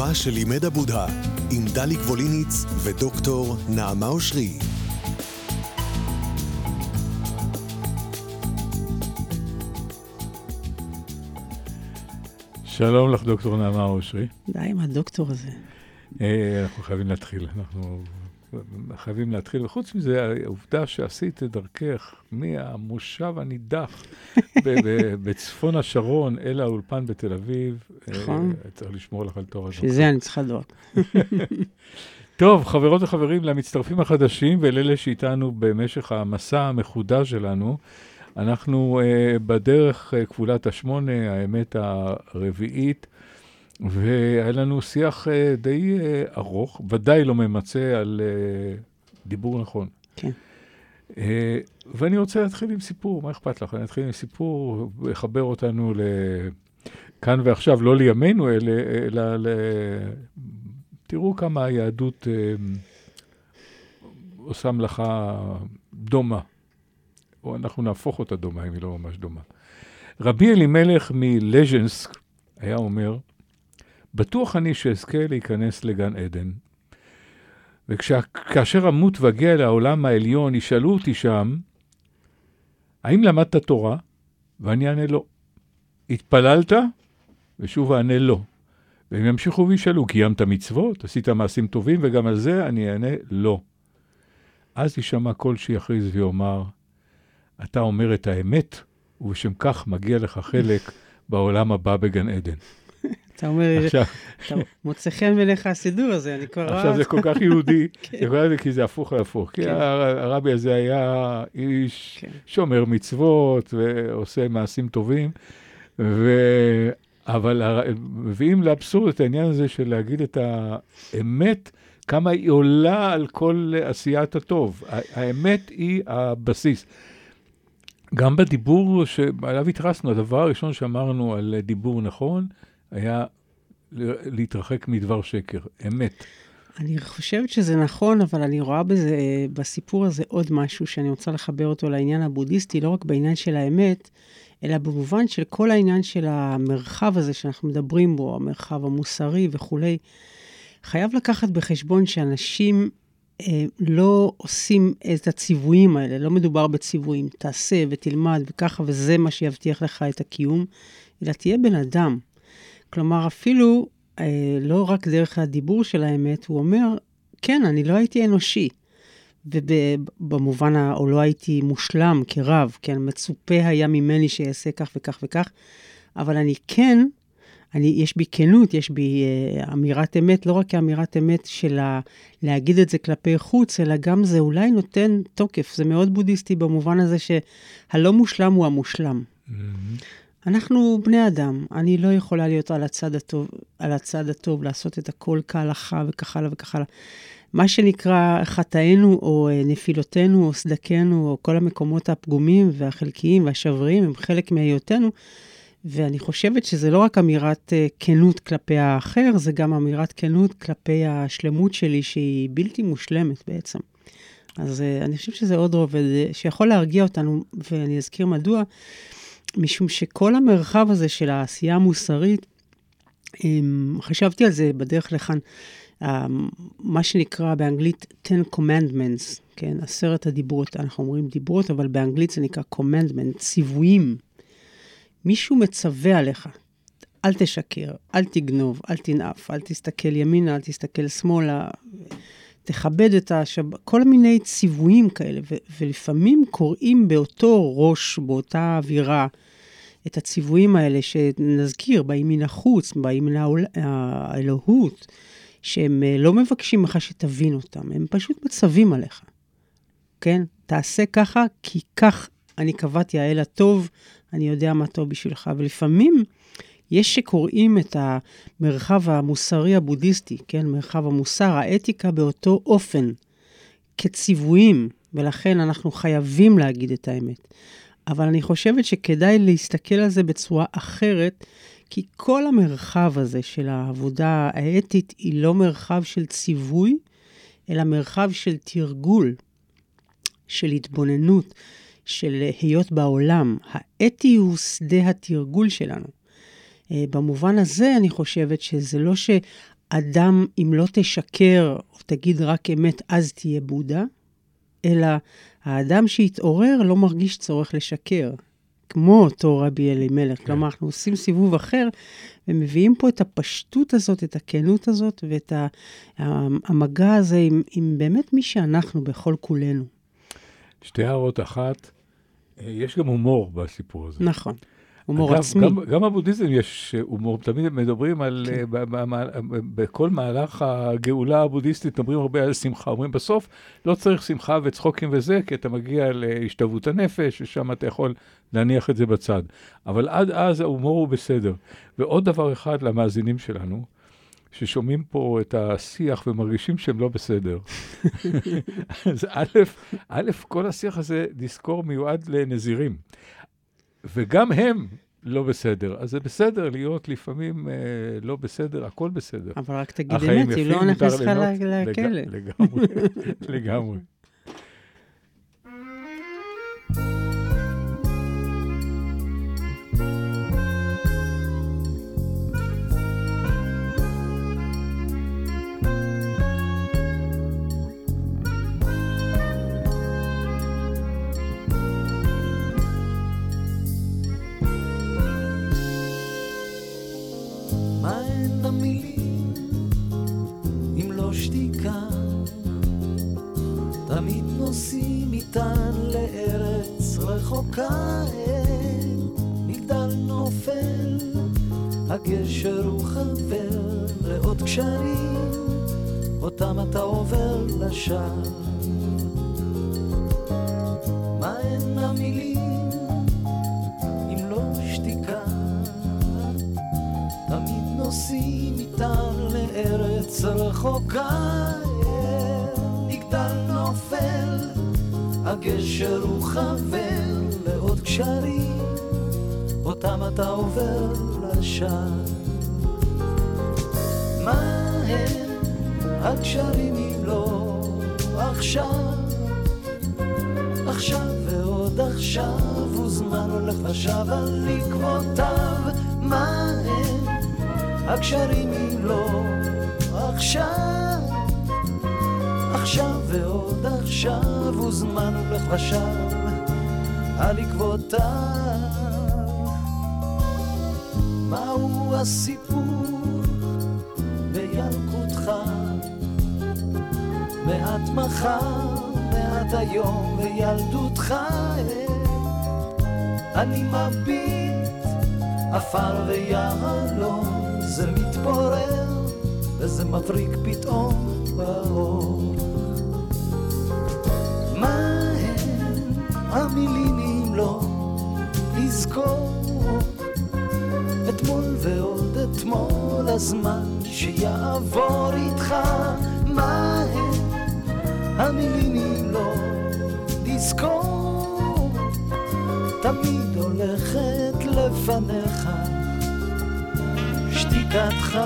מה שלימד הבודהה, עם דלי גבוליניץ ודוקטור נעמה אושרי. שלום לך, דוקטור נעמה אושרי. די עם הדוקטור הזה. אה, אנחנו חייבים להתחיל, אנחנו חייבים להתחיל. וחוץ מזה, העובדה שעשית את דרכך מהמושב הנידח בצפון השרון אל האולפן בתל אביב, נכון. אה, צריך לשמור לך על תואר הדוקטור. בשביל זה אני צריכה דואג. טוב, חברות וחברים, למצטרפים החדשים ולאלה שאיתנו במשך המסע המחודש שלנו, אנחנו uh, בדרך uh, כפולת השמונה, האמת הרביעית, והיה לנו שיח uh, די uh, ארוך, ודאי לא ממצה על uh, דיבור נכון. כן. ואני רוצה להתחיל עם סיפור, מה אכפת לך? אני אתחיל עם סיפור, לחבר אותנו לכאן ועכשיו, לא לימינו, אלא, אלא ל... תראו כמה היהדות עושה מלאכה דומה. או אנחנו נהפוך אותה דומה, אם היא לא ממש דומה. רבי אלימלך מלז'נסק היה אומר, בטוח אני שאזכה להיכנס לגן עדן, וכאשר אמות ואגיע לעולם העליון, ישאלו אותי שם, האם למדת תורה? ואני אענה לא. התפללת? ושוב אענה לא. והם ימשיכו וישאלו, קיימת מצוות? עשית מעשים טובים? וגם על זה אני אענה לא. אז יישמע קול שיכריז ויאמר, אתה אומר את האמת, ובשם כך מגיע לך חלק בעולם הבא בגן עדן. אתה אומר, אתה מוצא חן בעיניך הסידור הזה, אני כבר. עכשיו זה כל כך יהודי, כן. כי זה הפוך להפוך. כי כן. הרבי הזה היה איש כן. שומר מצוות ועושה מעשים טובים. אבל מביאים לאבסורד את העניין הזה של להגיד את האמת, כמה היא עולה על כל עשיית הטוב. האמת היא הבסיס. גם בדיבור שעליו התרסנו, הדבר הראשון שאמרנו על דיבור נכון, היה להתרחק מדבר שקר, אמת. אני חושבת שזה נכון, אבל אני רואה בזה, בסיפור הזה עוד משהו שאני רוצה לחבר אותו לעניין הבודהיסטי, לא רק בעניין של האמת, אלא במובן של כל העניין של המרחב הזה שאנחנו מדברים בו, המרחב המוסרי וכולי. חייב לקחת בחשבון שאנשים אה, לא עושים את הציוויים האלה, לא מדובר בציוויים, תעשה ותלמד וככה, וזה מה שיבטיח לך את הקיום, אלא תהיה בן אדם. כלומר, אפילו אה, לא רק דרך הדיבור של האמת, הוא אומר, כן, אני לא הייתי אנושי. ובמובן, או לא הייתי מושלם כרב, כן, מצופה היה ממני שיעשה כך וכך וכך, אבל אני כן אני, יש בי כנות, יש בי uh, אמירת אמת, לא רק כאמירת אמת של להגיד את זה כלפי חוץ, אלא גם זה אולי נותן תוקף. זה מאוד בודהיסטי במובן הזה שהלא מושלם הוא המושלם. Mm-hmm. אנחנו בני אדם, אני לא יכולה להיות על הצד הטוב, על הצד הטוב, לעשות את הכל כהלכה וכך הלאה וכך הלאה. מה שנקרא חטאינו או אה, נפילותינו או סדקנו או כל המקומות הפגומים והחלקיים והשבריים הם חלק מהיותנו. ואני חושבת שזה לא רק אמירת uh, כנות כלפי האחר, זה גם אמירת כנות כלפי השלמות שלי, שהיא בלתי מושלמת בעצם. אז uh, אני חושבת שזה עוד רובד שיכול להרגיע אותנו, ואני אזכיר מדוע, משום שכל המרחב הזה של העשייה המוסרית, um, חשבתי על זה בדרך לכאן, um, מה שנקרא באנגלית 10 commandments, כן, עשרת הדיברות, אנחנו אומרים דיברות, אבל באנגלית זה נקרא commandment, ציוויים. מישהו מצווה עליך, אל תשקר, אל תגנוב, אל תנאף, אל תסתכל ימינה, אל תסתכל שמאלה, תכבד את השבת, כל מיני ציוויים כאלה, ו- ולפעמים קוראים באותו ראש, באותה אווירה, את הציוויים האלה שנזכיר, באים מן החוץ, באים מן האלוהות, שהם אה, לא מבקשים ממך שתבין אותם, הם פשוט מצווים עליך. כן? תעשה ככה, כי כך אני קבעתי האל הטוב, אני יודע מה טוב בשבילך. ולפעמים יש שקוראים את המרחב המוסרי הבודהיסטי, כן, מרחב המוסר, האתיקה באותו אופן, כציוויים, ולכן אנחנו חייבים להגיד את האמת. אבל אני חושבת שכדאי להסתכל על זה בצורה אחרת, כי כל המרחב הזה של העבודה האתית היא לא מרחב של ציווי, אלא מרחב של תרגול, של התבוננות, של היות בעולם. האתי הוא שדה התרגול שלנו. אה, במובן הזה, אני חושבת שזה לא אדם, אם לא תשקר או תגיד רק אמת, אז תהיה בודה, אלא האדם שהתעורר לא מרגיש צורך לשקר. כמו אותו רבי אלימלך. כן. כלומר, אנחנו עושים סיבוב אחר, ומביאים פה את הפשטות הזאת, את הכנות הזאת, ואת המגע הזה עם, עם באמת מי שאנחנו בכל כולנו. שתי הערות. אחת, אה, יש גם הומור בסיפור הזה. נכון. הומור אגב, עצמי. גם, גם בבודהיזם יש הומור, תמיד מדברים על, כן. ב, ב, ב, בכל מהלך הגאולה הבודהיסטית, מדברים הרבה על שמחה. אומרים, בסוף לא צריך שמחה וצחוקים וזה, כי אתה מגיע להשתוות הנפש, ושם אתה יכול להניח את זה בצד. אבל עד אז ההומור הוא בסדר. ועוד דבר אחד למאזינים שלנו, ששומעים פה את השיח ומרגישים שהם לא בסדר. אז א', א', כל השיח הזה, נזכור, מיועד לנזירים. וגם הם לא בסדר. אז זה בסדר להיות לפעמים אה, לא בסדר, הכל בסדר. אבל רק תגיד אמת, היא לא נכנסת לך לכלא. לגמרי, לגמרי. נוסעים איתן לארץ רחוקה, מגדל נופל, הגשר הוא חבר לעוד קשרים, אותם אתה עובר לשער. מה הן המילים אם לא שתיקה? תמיד נוסעים איתן לארץ רחוקה הגשר הוא חבר לעוד קשרים, אותם אתה עובר לשער. מה הם הקשרים אם לא עכשיו? עכשיו ועוד עכשיו, וזמן הולך ושב על עקבותיו. מה הם הקשרים אם לא עכשיו? עכשיו ועוד עכשיו, הולך ושב על עקבותיו. מהו הסיפור בילקותך? מעט מחר, מעט היום וילדותך. אני מביט עפר ויהלום, זה מתפורר וזה מבריק פתאום באור. המילים אם לא לזכור אתמול ועוד אתמול הזמן שיעבור איתך מה הם המילים אם לא לזכור תמיד הולכת לפניך שתיקתך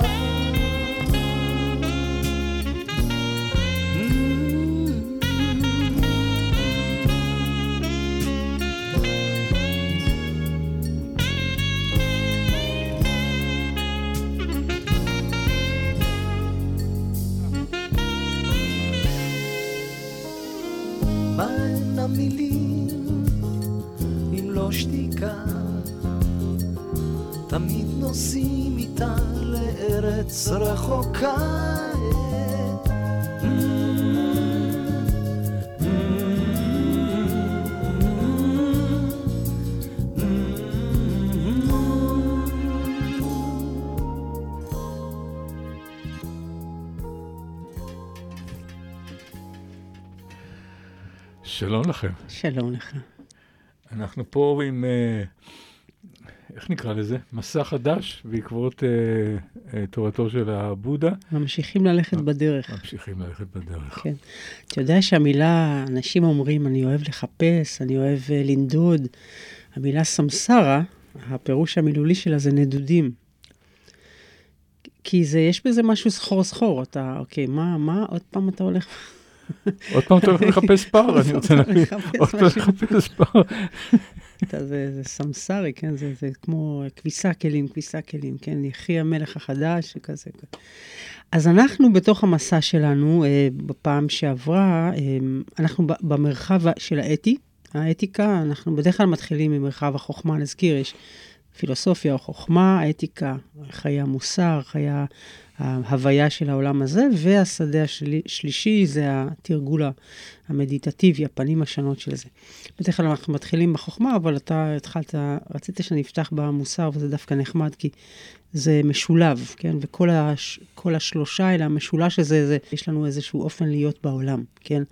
שלום לכם. שלום לך. אנחנו פה עם, אה, איך נקרא לזה? מסע חדש בעקבות אה, אה, תורתו של הבודה. ממשיכים ללכת בדרך. ממשיכים ללכת בדרך. כן. אתה יודע שהמילה, אנשים אומרים, אני אוהב לחפש, אני אוהב לנדוד. המילה סמסרה, הפירוש המילולי שלה זה נדודים. כי זה, יש בזה משהו סחור סחור, אתה, אוקיי, מה, מה, עוד פעם אתה הולך... עוד פעם אתה הולך לחפש פער, אני רוצה להגיד. עוד פעם לחפש פער. אתה, זה, זה סמסרי, כן? זה, זה כמו כביסה כלים, כביסה כלים, כן? יחי המלך החדש, וכזה. אז אנחנו בתוך המסע שלנו, אה, בפעם שעברה, אה, אנחנו במרחב של האתי, האתיקה, אנחנו בדרך כלל מתחילים ממרחב החוכמה, נזכיר, יש פילוסופיה או חוכמה, אתיקה, חיי המוסר, חיי ההוויה של העולם הזה, והשדה השלישי זה התרגול המדיטטיבי, הפנים השונות של זה. בדרך כלל אנחנו מתחילים בחוכמה, אבל אתה התחלת, רצית שאני אפתח במוסר, וזה דווקא נחמד, כי זה משולב, כן? וכל הש, השלושה האלה, המשולש הזה, זה, יש לנו איזשהו אופן להיות בעולם, כן?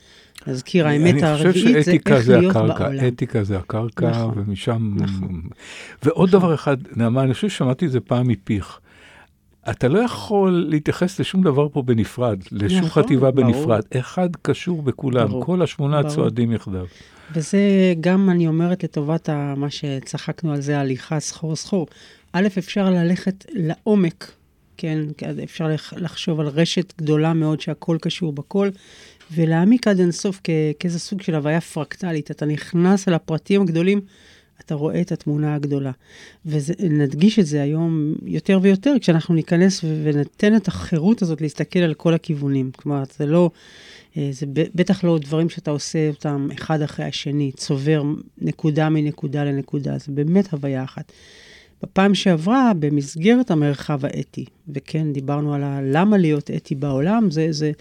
להזכיר, האמת הרביעית זה איך זה להיות הקרקע, בעולם. אתיקה זה הקרקע, נכון, ומשם... נכון. ועוד נכון. דבר אחד, נעמה, אני חושב ששמעתי את זה פעם מפיך. אתה לא יכול להתייחס לשום דבר פה בנפרד, לשום נכון, חטיבה ברור. בנפרד. אחד קשור בכולם, ברור, כל השמונה ברור. צועדים יחדיו. וזה גם, אני אומרת, לטובת ה, מה שצחקנו על זה, הליכה סחור-סחור. א', אפשר ללכת לעומק, כן? אפשר לח- לחשוב על רשת גדולה מאוד שהכל קשור בכל, ולהעמיק עד אינסוף כאיזה סוג של הוויה פרקטלית. אתה נכנס אל הפרטים הגדולים, אתה רואה את התמונה הגדולה. ונדגיש את זה היום יותר ויותר, כשאנחנו ניכנס וניתן את החירות הזאת להסתכל על כל הכיוונים. כלומר, זה לא... אה, זה בטח לא דברים שאתה עושה אותם אחד אחרי השני, צובר נקודה מנקודה לנקודה, זה באמת הוויה אחת. בפעם שעברה, במסגרת המרחב האתי, וכן, דיברנו על ה- למה להיות אתי בעולם, זה, זה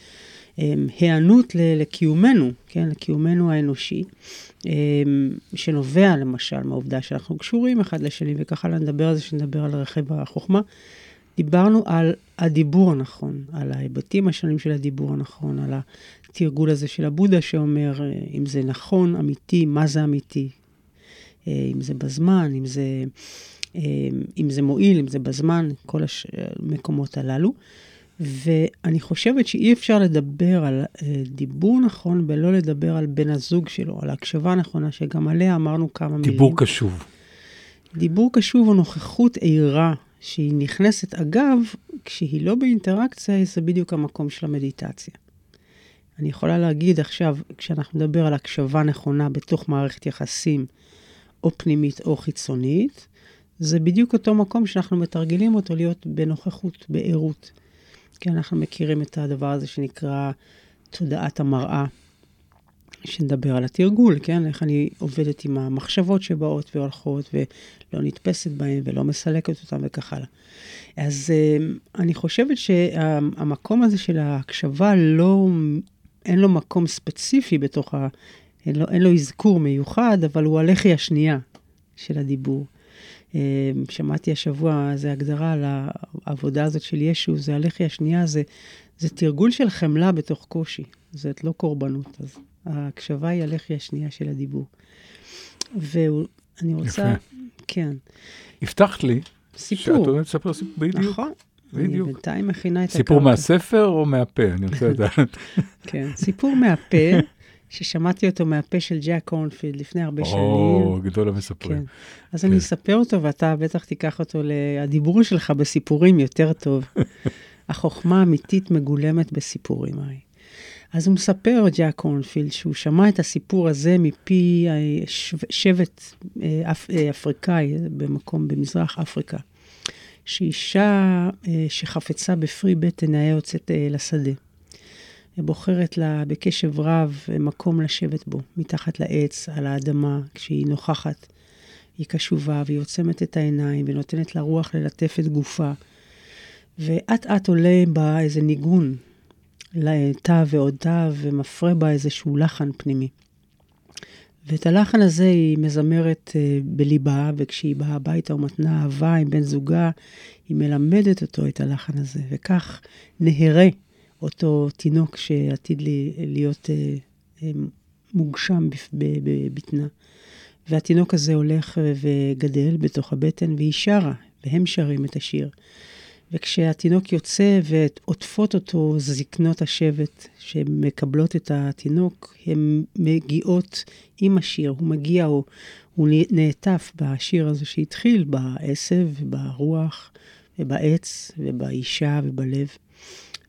um, היענות ל- לקיומנו, כן, לקיומנו האנושי, שנובע למשל מהעובדה שאנחנו קשורים אחד לשני, וככה נדבר על זה, שנדבר על רכיב החוכמה. דיברנו על הדיבור הנכון, על ההיבטים השונים של הדיבור הנכון, על התרגול הזה של הבודה שאומר אה, אם זה נכון, אמיתי, מה זה אמיתי, אה, אם זה בזמן, אם זה, אה, אם זה מועיל, אם זה בזמן, כל המקומות הללו. ואני חושבת שאי אפשר לדבר על אה, דיבור נכון ולא לדבר על בן הזוג שלו, על ההקשבה הנכונה, שגם עליה אמרנו כמה מילים. דיבור קשוב. דיבור קשוב הוא נוכחות עירה שהיא נכנסת. אגב, כשהיא לא באינטראקציה, זה בדיוק המקום של המדיטציה. אני יכולה להגיד עכשיו, כשאנחנו נדבר על הקשבה נכונה בתוך מערכת יחסים, או פנימית או חיצונית, זה בדיוק אותו מקום שאנחנו מתרגלים אותו להיות בנוכחות, בערות. כי אנחנו מכירים את הדבר הזה שנקרא תודעת המראה, שנדבר על התרגול, כן? איך אני עובדת עם המחשבות שבאות והולכות ולא נתפסת בהן ולא מסלקת אותן וכך הלאה. אז uh, אני חושבת שהמקום הזה של ההקשבה לא, אין לו מקום ספציפי בתוך ה... אין לו, אין לו אזכור מיוחד, אבל הוא הלחי השנייה של הדיבור. Uh, שמעתי השבוע איזו הגדרה על העבודה הזאת של ישו, זה הלחי השנייה, זה, זה תרגול של חמלה בתוך קושי, זאת לא קורבנות. אז ההקשבה היא הלחי השנייה של הדיבור. ואני רוצה... יפה. כן. הבטחת לי סיפור. שאת עומדת לספר סיפור, בדיוק. נכון. בדיוק. אני בינתיים מכינה את סיפור הקרקע. מהספר או מהפה? אני רוצה לדעת. כן, סיפור מהפה, ששמעתי אותו מהפה של ג'ק קורנפילד לפני הרבה שנים. או, גדול המספרים. כן. אז אני אספר אותו, ואתה בטח תיקח אותו לדיבור שלך בסיפורים יותר טוב. החוכמה האמיתית מגולמת בסיפורים הרי. אז הוא מספר, ג'ק קורנפילד, שהוא שמע את הסיפור הזה מפי אה, שב- שבט אה, אפ- אה, אפריקאי במקום במזרח אפריקה, שאישה שחפצה בפרי בטן היה יוצאת לשדה. בוחרת לה בקשב רב אה, מקום לשבת בו, מתחת לעץ, על האדמה, כשהיא נוכחת. היא קשובה והיא עוצמת את העיניים ונותנת לרוח ללטף את גופה. ואט אט עולה בה איזה ניגון, תא ועוד תא, ומפרה בה איזשהו לחן פנימי. ואת הלחן הזה היא מזמרת uh, בליבה, וכשהיא באה הביתה ומתנה אהבה עם בן זוגה, היא מלמדת אותו את הלחן הזה, וכך נהרה אותו תינוק שעתיד לי, להיות uh, uh, מוגשם בבטנה. והתינוק הזה הולך וגדל בתוך הבטן, והיא שרה, והם שרים את השיר. וכשהתינוק יוצא ועוטפות אותו זקנות השבט שמקבלות את התינוק, הן מגיעות עם השיר, הוא מגיע, הוא, הוא נעטף בשיר הזה שהתחיל בעשב וברוח ובעץ ובאישה ובלב.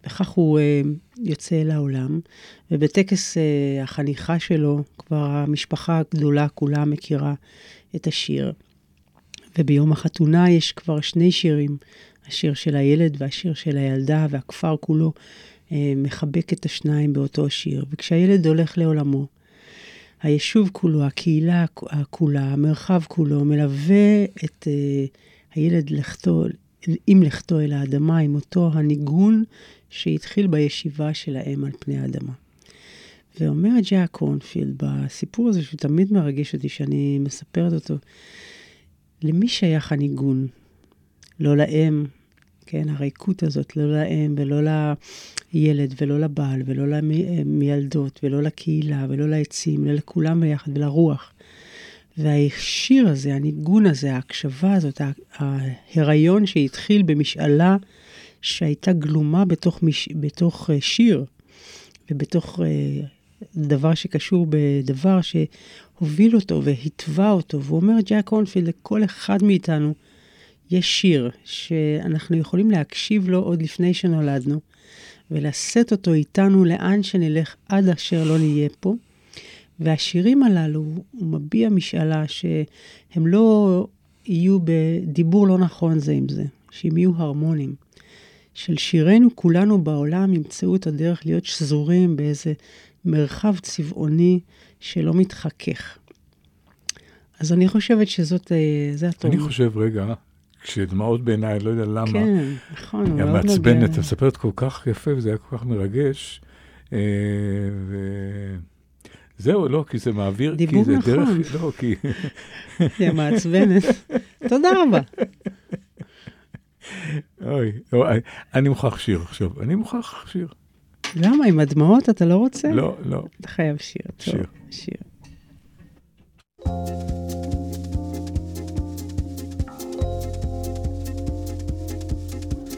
וכך הוא uh, יוצא אל העולם, ובטקס uh, החניכה שלו, כבר המשפחה הגדולה כולה מכירה את השיר. וביום החתונה יש כבר שני שירים, השיר של הילד והשיר של הילדה, והכפר כולו אה, מחבק את השניים באותו שיר. וכשהילד הולך לעולמו, היישוב כולו, הקהילה כולה, המרחב כולו, מלווה את אה, הילד לכתו, עם לכתו אל האדמה, עם אותו הניגון שהתחיל בישיבה של האם על פני האדמה. ואומר ג'יה קורנפילד בסיפור הזה, שהוא תמיד מרגש אותי, שאני מספרת אותו, למי שייך הניגון? לא לאם, כן, הריקות הזאת, לא לאם ולא לילד ולא לבעל ולא למיילדות ולא לקהילה ולא לעצים, אלא לכולם ביחד ולרוח. והשיר הזה, הניגון הזה, ההקשבה הזאת, ההיריון שהתחיל במשאלה שהייתה גלומה בתוך, מש... בתוך אה, שיר ובתוך אה, דבר שקשור בדבר שהוביל אותו והתווה אותו. והוא אומר, ג'ק הונפילד, לכל אחד מאיתנו יש שיר שאנחנו יכולים להקשיב לו עוד לפני שנולדנו, ולשאת אותו איתנו לאן שנלך עד אשר לא נהיה פה. והשירים הללו, הוא מביע משאלה שהם לא יהיו בדיבור לא נכון זה עם זה, שהם יהיו הרמונים. של שירינו כולנו בעולם ימצאו את הדרך להיות שזורים באיזה מרחב צבעוני שלא מתחכך. אז אני חושבת שזאת, אה, זה הטוב. אני חושב, רגע, כשדמעות בעיניי, לא יודע למה. כן, נכון, מאוד מעצבנת, את מספרת כל כך יפה וזה היה כל כך מרגש. אה, ו... זהו, לא, כי זה מעביר, כי זה נכון. דרך, לא, כי... היא מעצבנת. תודה רבה. אוי, אוי, אני מוכרח שיר עכשיו, אני מוכרח שיר. למה, עם הדמעות אתה לא רוצה? לא, לא. אתה חייב שיר. שיר. טוב, שיר.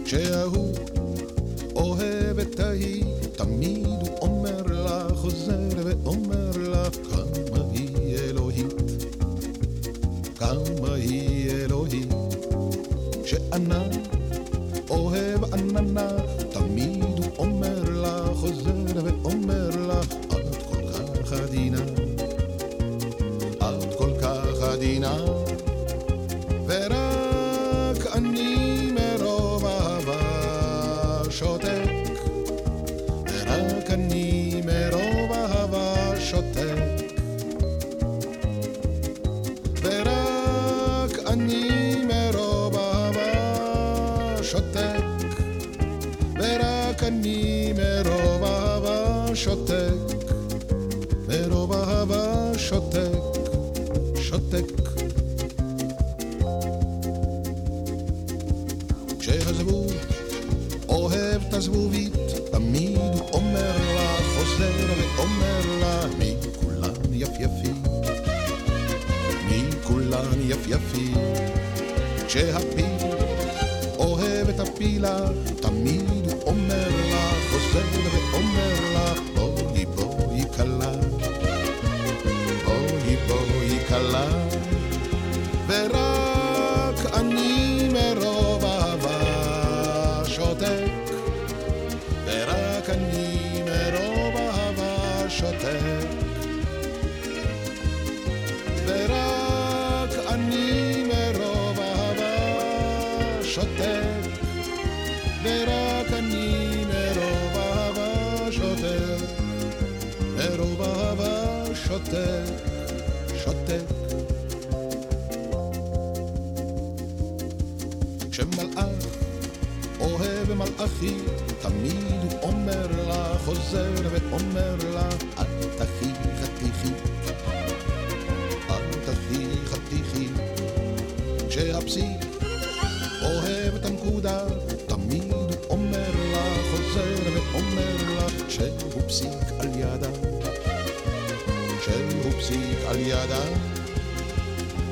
כשההוא אוהב את ההיא, תמיד כמה היא אלוהית. כשענן אוהב עננה, תמיד הוא אומר לה, חוזר ואומר לה, את כל כך עדינה, יפייפים. כשהפיל אוהב את הפילה, תמיד הוא אומר לה, חוזר ואומר מלאכי, תמיד הוא אומר לה, חוזר ואומר לה, אל תחי חתיכי, אל תחי חתיכי. כשהפסיק אוהב את הנקודה, תמיד הוא אומר לה, חוזר ואומר לה, שהוא פסיק על ידה, שהוא פסיק על ידה.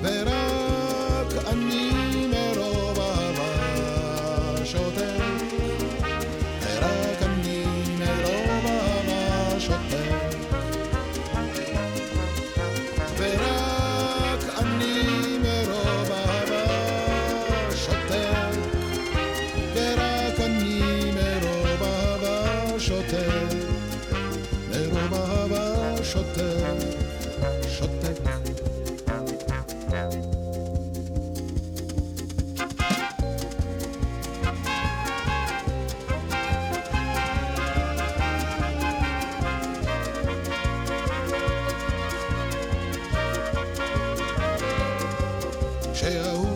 ורק Share uh,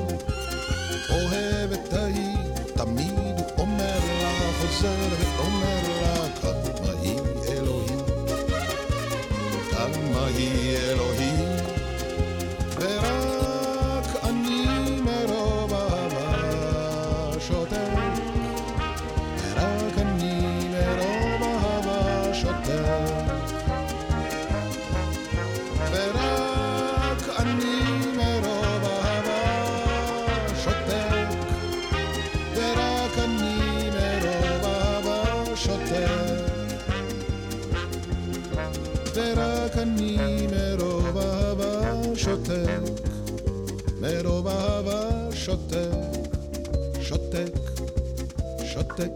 שותק.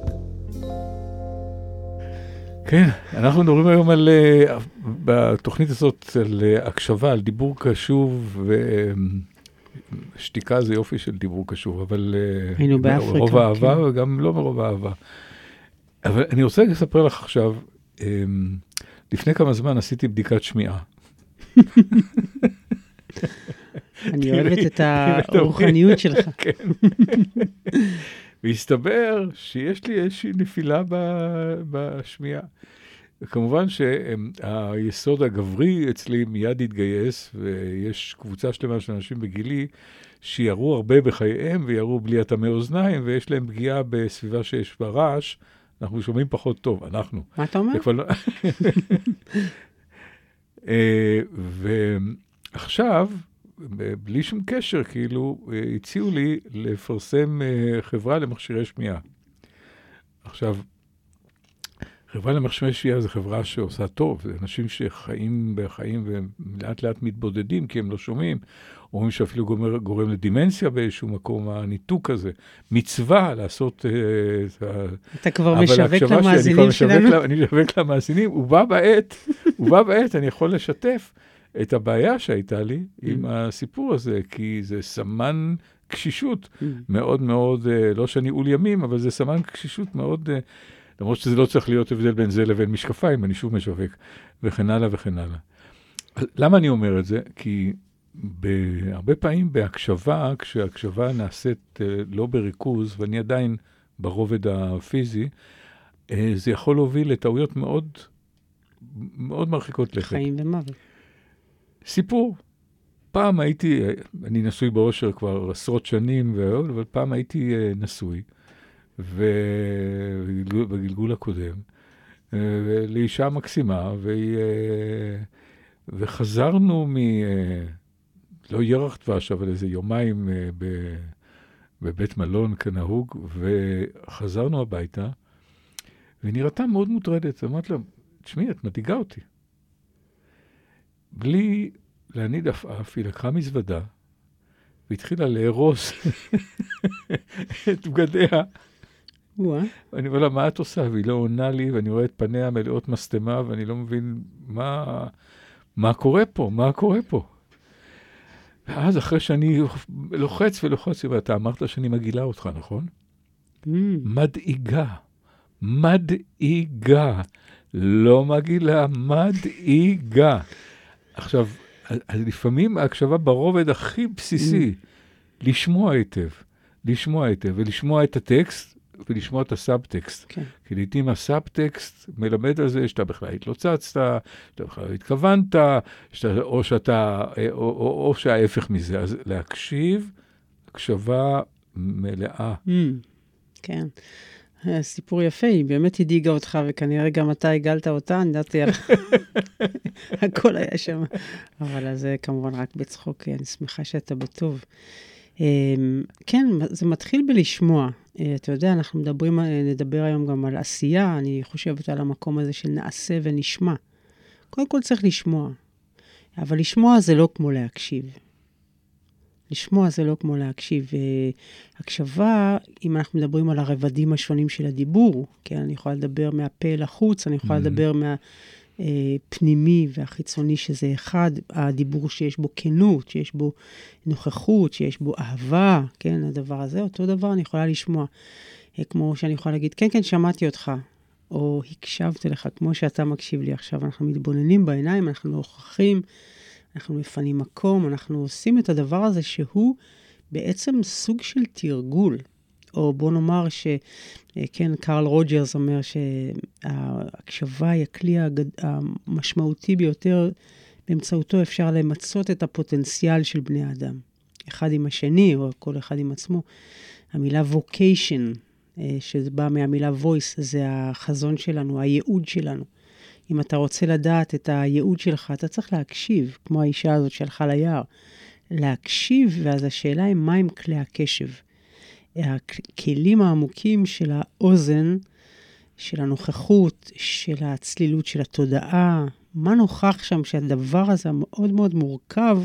כן, אנחנו מדברים היום על, אה, בתוכנית הזאת, על אה, הקשבה, על דיבור קשוב, ושתיקה זה יופי של דיבור קשוב, אבל... אה, היינו באפריקה. מרוב אהבה כן. וגם לא מרוב אהבה. אבל אני רוצה לספר לך עכשיו, לפני כמה זמן עשיתי בדיקת שמיעה. אני אוהבת את הרוחניות שלך. והסתבר שיש לי איזושהי נפילה בשמיעה. כמובן שהיסוד הגברי אצלי מיד התגייס, ויש קבוצה שלמה של אנשים בגילי שירו הרבה בחייהם וירו בלי אטמי אוזניים, ויש להם פגיעה בסביבה שיש בה רעש. אנחנו שומעים פחות טוב, אנחנו. מה אתה אומר? לא... אה, ועכשיו, בלי שום קשר, כאילו, הציעו לי לפרסם אה, חברה למכשירי שמיעה. עכשיו, חברה למכשירי שמיעה זו חברה שעושה טוב, זה אנשים שחיים בחיים ולאט לאט מתבודדים כי הם לא שומעים, אומרים שאפילו גורם, גורם לדימנציה באיזשהו מקום, הניתוק הזה. מצווה לעשות אה. אתה כבר משווק למאזינים שלנו? אני משווק למאזינים, ובה בעת, ובה בעת אני יכול לשתף. את הבעיה שהייתה לי mm. עם הסיפור הזה, כי זה סמן קשישות mm. מאוד מאוד, אה, לא שאני עול ימים, אבל זה סמן קשישות מאוד, אה, למרות שזה לא צריך להיות הבדל בין זה לבין משקפיים, אני שוב משווק, וכן הלאה וכן הלאה. למה אני אומר את זה? כי הרבה פעמים בהקשבה, כשהקשבה נעשית אה, לא בריכוז, ואני עדיין ברובד הפיזי, זה יכול להוביל לטעויות מאוד, מאוד מרחיקות לכת. חיים ומוות. סיפור. פעם הייתי, אני נשוי באושר כבר עשרות שנים, אבל פעם הייתי אה, נשוי, ובגלגול הקודם, אה, לאישה מקסימה, והיא, אה, וחזרנו מ... לא ירח דבש, אבל איזה יומיים ב, בבית מלון כנהוג, וחזרנו הביתה, והיא נראתה מאוד מוטרדת. אמרתי לה, תשמעי, את מדאיגה אותי. בלי להניד עפעף, היא לקחה מזוודה והתחילה לארוז את בגדיה. ואני אומר לה, מה את עושה? והיא לא עונה לי, ואני רואה את פניה מלאות משטמה, ואני לא מבין מה, מה קורה פה, מה קורה פה. ואז אחרי שאני לוחץ ולוחץ, ואתה אמרת שאני מגעילה אותך, נכון? Mm. מדאיגה, מדאיגה, לא מגעילה, מדאיגה. עכשיו, לפעמים ההקשבה ברובד הכי בסיסי, mm. לשמוע היטב, לשמוע היטב, ולשמוע את הטקסט, ולשמוע את הסאבטקסט. כן. כי לעיתים הסאבטקסט מלמד על זה שאתה בכלל התלוצצת, שאתה בכלל לא התכוונת, שאתה, או שאתה, או, או, או שההפך מזה. אז להקשיב, הקשבה מלאה. Mm, כן. סיפור יפה, היא באמת הדאיגה אותך, וכנראה גם אתה הגלת אותה, אני יודעת, הכל היה שם. אבל אז זה כמובן רק בצחוק, אני שמחה שאתה בטוב. אמ, כן, זה מתחיל בלשמוע. אה, אתה יודע, אנחנו מדברים, נדבר היום גם על עשייה, אני חושבת על המקום הזה של נעשה ונשמע. קודם כל צריך לשמוע, אבל לשמוע זה לא כמו להקשיב. לשמוע זה לא כמו להקשיב. הקשבה, אם אנחנו מדברים על הרבדים השונים של הדיבור, כן, אני יכולה לדבר מהפה אל החוץ, אני יכולה mm-hmm. לדבר מהפנימי אה, והחיצוני, שזה אחד, הדיבור שיש בו כנות, שיש בו נוכחות, שיש בו אהבה, כן, הדבר הזה, אותו דבר אני יכולה לשמוע. אה, כמו שאני יכולה להגיד, כן, כן, שמעתי אותך, או הקשבתי לך, כמו שאתה מקשיב לי עכשיו. אנחנו מתבוננים בעיניים, אנחנו נוכחים. אנחנו מפנים מקום, אנחנו עושים את הדבר הזה שהוא בעצם סוג של תרגול. או בוא נאמר שכן, קרל רוג'רס אומר שההקשבה היא הכלי הגד... המשמעותי ביותר, באמצעותו אפשר למצות את הפוטנציאל של בני אדם. אחד עם השני, או כל אחד עם עצמו. המילה vocation, אה, בא מהמילה voice, זה החזון שלנו, הייעוד שלנו. אם אתה רוצה לדעת את הייעוד שלך, אתה צריך להקשיב, כמו האישה הזאת שהלכה ליער. להקשיב, ואז השאלה היא, מהם כלי הקשב? הכלים העמוקים של האוזן, של הנוכחות, של הצלילות של התודעה, מה נוכח שם שהדבר הזה המאוד מאוד מורכב,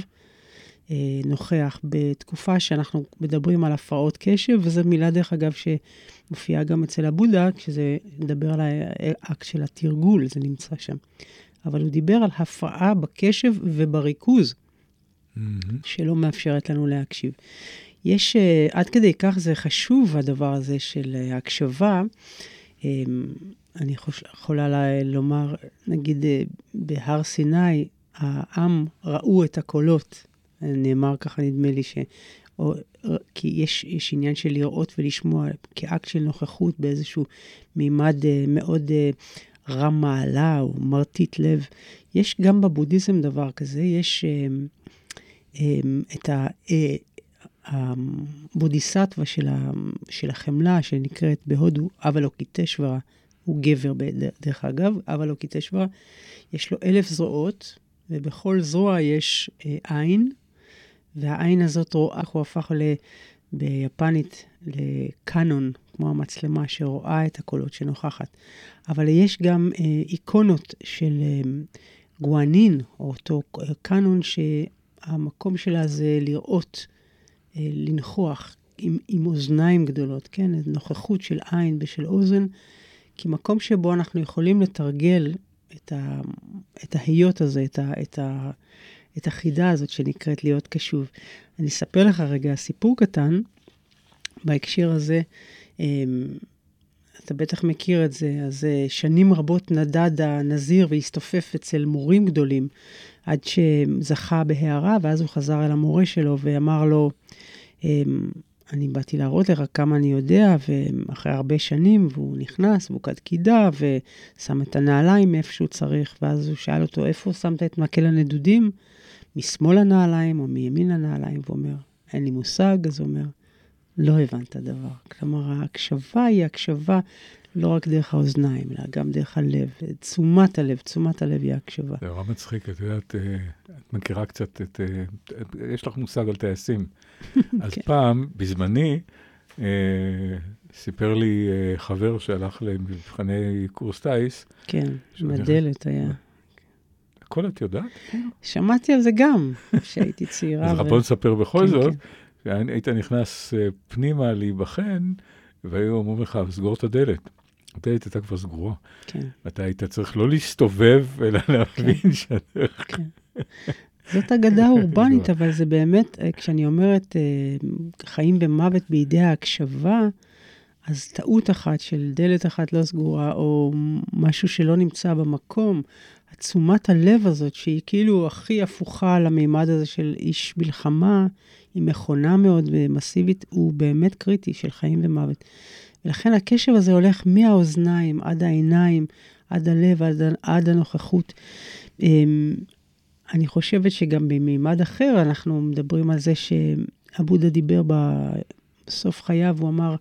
נוכח בתקופה שאנחנו מדברים על הפרעות קשב, וזו מילה, דרך אגב, שמופיעה גם אצל הבודה, כשזה מדבר על האקט של התרגול, זה נמצא שם. אבל הוא דיבר על הפרעה בקשב ובריכוז, mm-hmm. שלא מאפשרת לנו להקשיב. יש, uh, עד כדי כך זה חשוב, הדבר הזה של uh, הקשבה. Um, אני חוש, יכולה לה, לומר, נגיד בהר סיני, העם ראו את הקולות. נאמר ככה, נדמה לי, ש... או, כי יש, יש עניין של לראות ולשמוע כאקט של נוכחות באיזשהו מימד uh, מאוד uh, רם מעלה או מרטיט לב. יש גם בבודהיזם דבר כזה, יש uh, um, את ה... Uh, הבודיסטווה של, ה, של החמלה, שנקראת בהודו אבלוקיטשוורה, הוא גבר דרך אגב, אבלוקיטשוורה, יש לו אלף זרועות, ובכל זרוע יש אה, עין, והעין הזאת רואה, הוא הפך ל, ביפנית לקאנון, כמו המצלמה שרואה את הקולות שנוכחת. אבל יש גם אה, איקונות של אה, גואנין, או אותו קאנון, שהמקום שלה זה לראות אה, לנכוח עם, עם אוזניים גדולות, כן? נוכחות של עין ושל אוזן, כי מקום שבו אנחנו יכולים לתרגל את, ה, את ההיות הזה, את, ה, את, ה, את החידה הזאת שנקראת להיות קשוב. אני אספר לך רגע סיפור קטן בהקשר הזה. אמ, אתה בטח מכיר את זה, אז אה, שנים רבות נדד הנזיר והסתופף אצל מורים גדולים, עד שזכה בהערה, ואז הוא חזר אל המורה שלו ואמר לו, אמ, אני באתי להראות לך כמה אני יודע, ואחרי הרבה שנים, והוא נכנס, והוא קד קידה, ושם את הנעליים איפה שהוא צריך, ואז הוא שאל אותו, איפה שמת את מקל הנדודים? משמאל הנעליים או מימין הנעליים? והוא אומר, אין לי מושג, אז הוא אומר, לא הבנת דבר. כלומר, ההקשבה היא הקשבה לא רק דרך האוזניים, אלא גם דרך הלב. תשומת הלב, תשומת הלב היא הקשבה. זה נורא מצחיק, את יודעת, אה, את מכירה קצת את... אה, יש לך מושג על טייסים. אז כן. פעם, בזמני, אה, סיפר לי חבר שהלך למבחני קורס טיס. כן, מדלת היה. הכל את יודעת? שמעתי על זה גם, כשהייתי צעירה. אז בוא נספר בכל כן, זאת. כן. היית נכנס פנימה להיבחן, והיו אומרים לך, סגור את הדלת. הדלת הייתה כבר סגורה. כן. אתה היית צריך לא להסתובב, אלא להבין כן. שהדרך... כן. זאת אגדה אורבנית, אבל זה באמת, אה, כשאני אומרת אה, חיים ומוות בידי ההקשבה, אז טעות אחת של דלת אחת לא סגורה, או משהו שלא נמצא במקום, תשומת הלב הזאת, שהיא כאילו הכי הפוכה למימד הזה של איש מלחמה, היא מכונה מאוד ומסיבית, הוא באמת קריטי של חיים ומוות. ולכן הקשב הזה הולך מהאוזניים עד העיניים, עד הלב, עד, עד הנוכחות. אמ, אני חושבת שגם במימד אחר, אנחנו מדברים על זה שעבודה דיבר בסוף חייו, הוא אמר,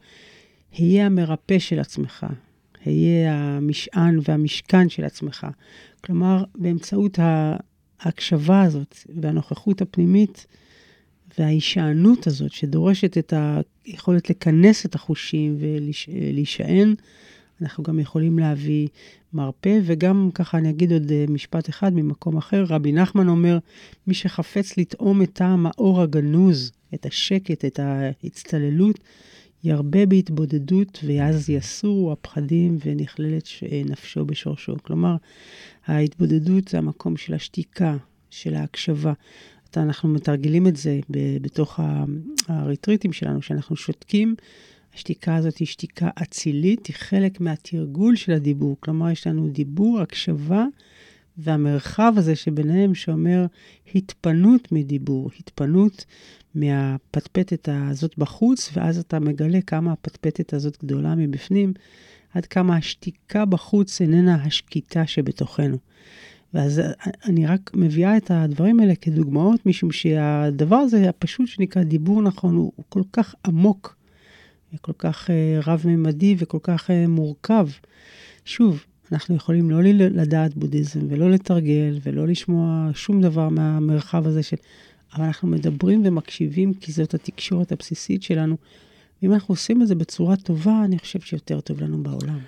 היה המרפא של עצמך, היה המשען והמשכן של עצמך. כלומר, באמצעות ההקשבה הזאת והנוכחות הפנימית, וההישענות הזאת, שדורשת את היכולת לכנס את החושים ולהישען, אנחנו גם יכולים להביא מרפא, וגם ככה אני אגיד עוד אה, משפט אחד ממקום אחר, רבי נחמן אומר, מי שחפץ לטעום את טעם האור הגנוז, את השקט, את ההצטללות, ירבה בהתבודדות, ואז יסורו הפחדים ונכללת נפשו בשורשו. כלומר, ההתבודדות זה המקום של השתיקה, של ההקשבה. אנחנו מתרגלים את זה בתוך הריטריטים שלנו, שאנחנו שותקים. השתיקה הזאת היא שתיקה אצילית, היא חלק מהתרגול של הדיבור. כלומר, יש לנו דיבור, הקשבה, והמרחב הזה שביניהם שאומר התפנות מדיבור, התפנות מהפטפטת הזאת בחוץ, ואז אתה מגלה כמה הפטפטת הזאת גדולה מבפנים, עד כמה השתיקה בחוץ איננה השקיטה שבתוכנו. ואז אני רק מביאה את הדברים האלה כדוגמאות, משום שהדבר הזה הפשוט שנקרא דיבור נכון, הוא, הוא כל כך עמוק, כל כך uh, רב-ממדי וכל כך uh, מורכב. שוב, אנחנו יכולים לא לדעת בודהיזם ולא לתרגל ולא לשמוע שום דבר מהמרחב הזה של... אבל אנחנו מדברים ומקשיבים כי זאת התקשורת הבסיסית שלנו. ואם אנחנו עושים את זה בצורה טובה, אני חושב שיותר טוב לנו בעולם.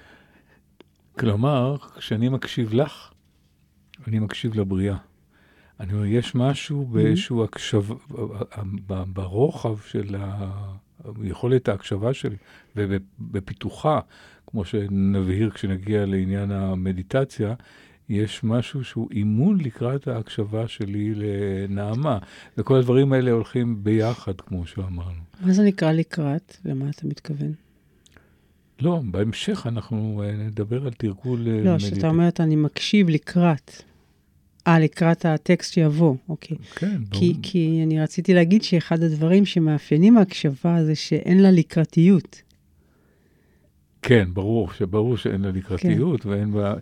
כלומר, כשאני מקשיב לך, אני מקשיב לבריאה. אני אומר, יש משהו Mm-hmm. באיזשהו הקשב... ב- ברוחב של ה... יכולת ההקשבה שלי ובפיתוחה, כמו שנבהיר כשנגיע לעניין המדיטציה, יש משהו שהוא אימון לקראת ההקשבה שלי לנעמה. וכל הדברים האלה הולכים ביחד, כמו שאמרנו. מה זה נקרא לקראת? למה אתה מתכוון? לא, בהמשך אנחנו אה, נדבר על תרגול אה, לא, מדיטציה. שאתה אומר, אני מקשיב לקראת. אה, לקראת הטקסט שיבוא, אוקיי. כן, כי, ברור. כי אני רציתי להגיד שאחד הדברים שמאפיינים ההקשבה זה שאין לה לקראתיות. כן, ברור, שברור שאין לה לקראתיות כן. ואין בה...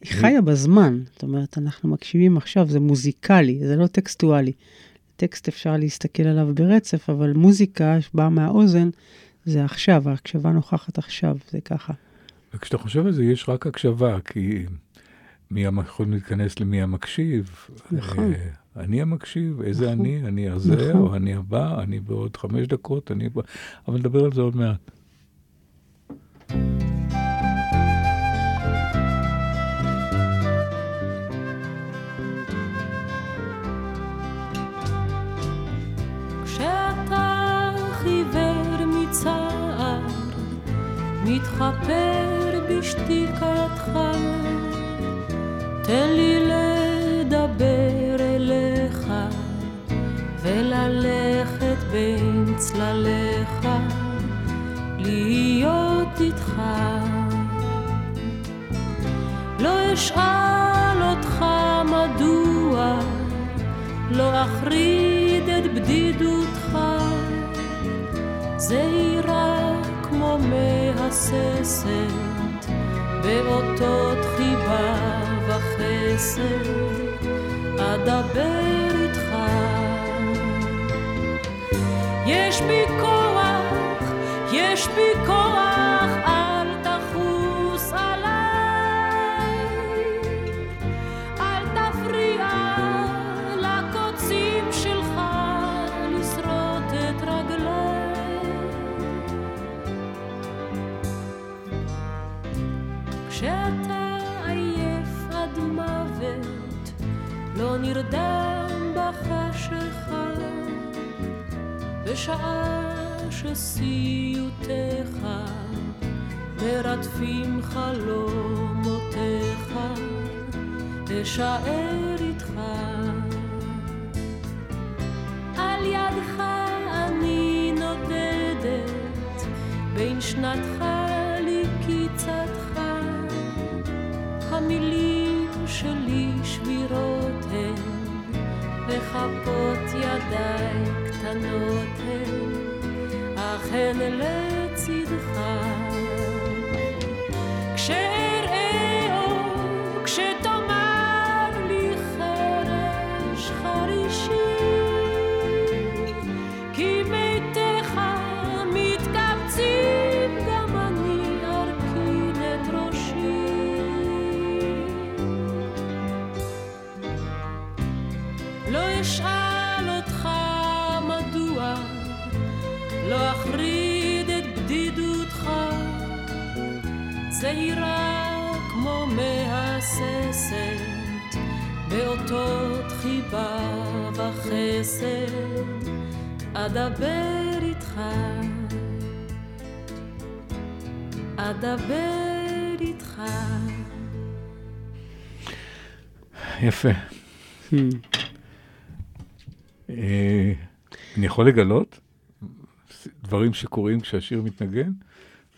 היא חיה בזמן. זאת אומרת, אנחנו מקשיבים עכשיו, זה מוזיקלי, זה לא טקסטואלי. טקסט אפשר להסתכל עליו ברצף, אבל מוזיקה שבאה מהאוזן, זה עכשיו, ההקשבה נוכחת עכשיו, זה ככה. וכשאתה חושב על זה, יש רק הקשבה, כי מי יכולים להתכנס למי המקשיב. נכון. אה, אני המקשיב, איזה נכון. אני, אני הזה, נכון. או אני הבא, אני בעוד חמש דקות, אני... אבל נדבר על זה עוד מעט. כשאתה חיוור מתחפר בשתיקתך, תן לי לדבר אליך, וללכת בין צלליך, להיות איתך. לא אשאל אותך מדוע לא אחריד את בדידותך, זהירה כמו מהססת, באותות חיבה וחסד, אדבר איתך. יש בי כוח, יש בי כוח, כשאתה עייף עד מוות, לא נרדם בחשיכה, בשעה שסיוטיך מרדפים חלומותיך, אשאר איתך. על ידך אני נודדת, בין שנתך וכפות ידיי קטנות הן, אך הן לצידך. מהססת, באותות חיבה וחסד, אדבר איתך, אדבר איתך. יפה. אה, אני יכול לגלות דברים שקורים כשהשיר מתנגן?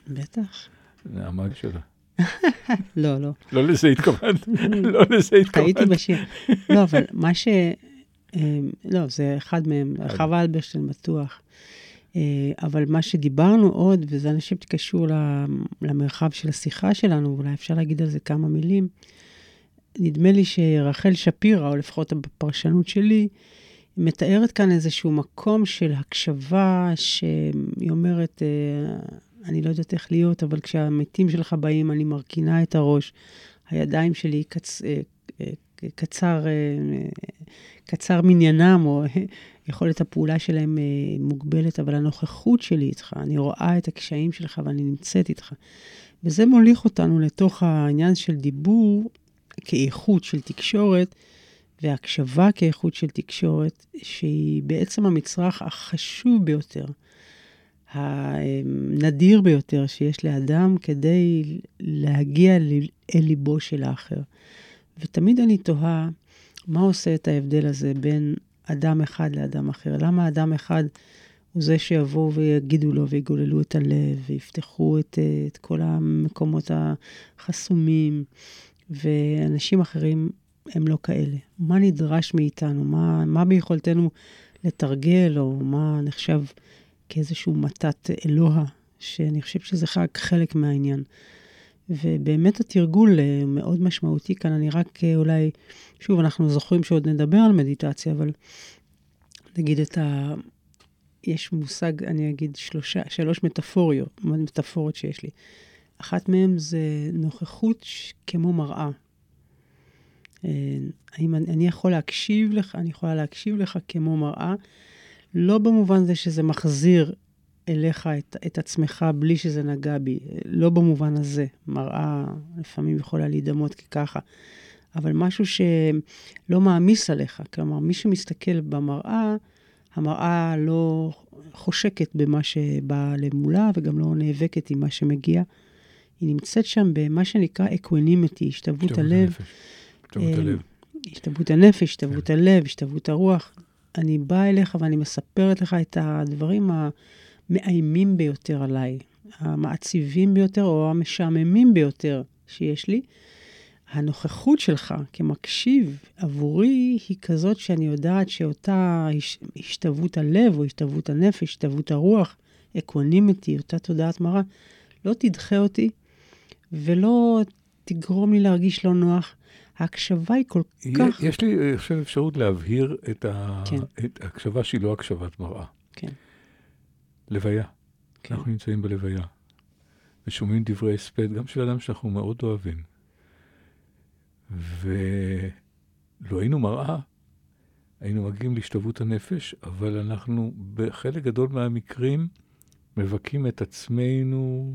בטח. נעמה שלה. לא, לא. לא לזה התכוונת, לא לזה התכוונת. הייתי בשיר. לא, אבל מה ש... אה, לא, זה אחד מהם, חווה אלברשטיין בטוח. אה, אבל מה שדיברנו עוד, וזה אני חושבת קשור למרחב של השיחה שלנו, ואולי אפשר להגיד על זה כמה מילים, נדמה לי שרחל שפירא, או לפחות בפרשנות שלי, מתארת כאן איזשהו מקום של הקשבה, שהיא אומרת, אה, אני לא יודעת איך להיות, אבל כשהמתים שלך באים, אני מרכינה את הראש, הידיים שלי קצ... אה, אה, קצר, אה, קצר מניינם, או יכולת הפעולה שלהם מוגבלת, אבל הנוכחות שלי איתך, אני רואה את הקשיים שלך ואני נמצאת איתך. וזה מוליך אותנו לתוך העניין של דיבור כאיכות של תקשורת, והקשבה כאיכות של תקשורת, שהיא בעצם המצרך החשוב ביותר, הנדיר ביותר שיש לאדם כדי להגיע אל ליבו של האחר. ותמיד אני תוהה, מה עושה את ההבדל הזה בין אדם אחד לאדם אחר? למה אדם אחד הוא זה שיבואו ויגידו לו ויגוללו את הלב ויפתחו את, את כל המקומות החסומים, ואנשים אחרים הם לא כאלה. מה נדרש מאיתנו? מה, מה ביכולתנו לתרגל, או מה נחשב כאיזשהו מתת אלוה, שאני חושב שזה רק חלק מהעניין. ובאמת התרגול אה, מאוד משמעותי כאן, אני רק אה, אולי, שוב, אנחנו זוכרים שעוד נדבר על מדיטציה, אבל נגיד את ה... יש מושג, אני אגיד שלושה, שלוש מטאפוריות, מטאפורות שיש לי. אחת מהן זה נוכחות כמו מראה. אה, האם אני יכול להקשיב לך, אני יכולה להקשיב לך כמו מראה, לא במובן זה שזה מחזיר אליך את, את עצמך בלי שזה נגע בי, לא במובן הזה. מראה לפעמים יכולה להידמות כככה, אבל משהו שלא מעמיס עליך. כלומר, מי שמסתכל במראה, המראה לא חושקת במה שבא למולה וגם לא נאבקת עם מה שמגיע. היא נמצאת שם במה שנקרא equanimity, השתוות הלב. השתוות הלב. השתוות הנפש, השתוות כן. הלב, השתוות הרוח. אני באה אליך ואני מספרת לך את הדברים המאיימים ביותר עליי, המעציבים ביותר או המשעממים ביותר שיש לי. הנוכחות שלך כמקשיב עבורי היא כזאת שאני יודעת שאותה השתוות הלב או השתוות הנפש, השתוות הרוח, equanimity, אותה תודעת מראה, לא תדחה אותי ולא תגרום לי להרגיש לא נוח. ההקשבה היא כל כך... יש לי, אני חושב, אפשרות להבהיר את, ה... כן. את ההקשבה שהיא לא הקשבת מראה. כן. לוויה. כן. אנחנו נמצאים בלוויה, ושומעים דברי הספד, גם של אדם שאנחנו מאוד אוהבים. ולו היינו מראה, היינו מגיעים להשתוות הנפש, אבל אנחנו בחלק גדול מהמקרים מבכים את עצמנו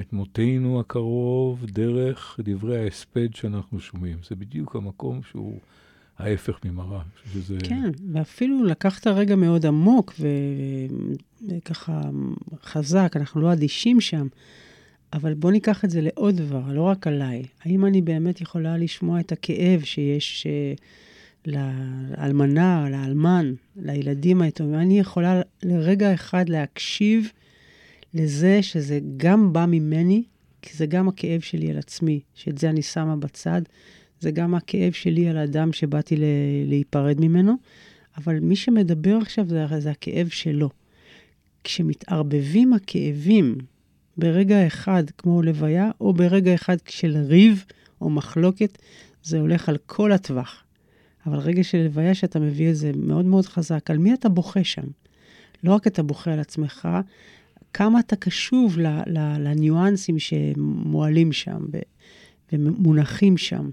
את מותנו הקרוב דרך דברי ההספד שאנחנו שומעים. זה בדיוק המקום שהוא ההפך ממראה. שזה... כן, ואפילו לקחת רגע מאוד עמוק וככה חזק, אנחנו לא אדישים שם, אבל בוא ניקח את זה לעוד דבר, לא רק עליי. האם אני באמת יכולה לשמוע את הכאב שיש uh, לאלמנה, לאלמן, לילדים היתומים? אני יכולה לרגע אחד להקשיב לזה שזה גם בא ממני, כי זה גם הכאב שלי על עצמי, שאת זה אני שמה בצד. זה גם הכאב שלי על האדם שבאתי להיפרד ממנו, אבל מי שמדבר עכשיו זה, זה הכאב שלו. כשמתערבבים הכאבים ברגע אחד כמו לוויה, או ברגע אחד של ריב או מחלוקת, זה הולך על כל הטווח. אבל רגע של לוויה שאתה מביא את זה מאוד מאוד חזק, על מי אתה בוכה שם? לא רק אתה בוכה על עצמך, כמה אתה קשוב לניואנסים שמועלים שם ומונחים שם.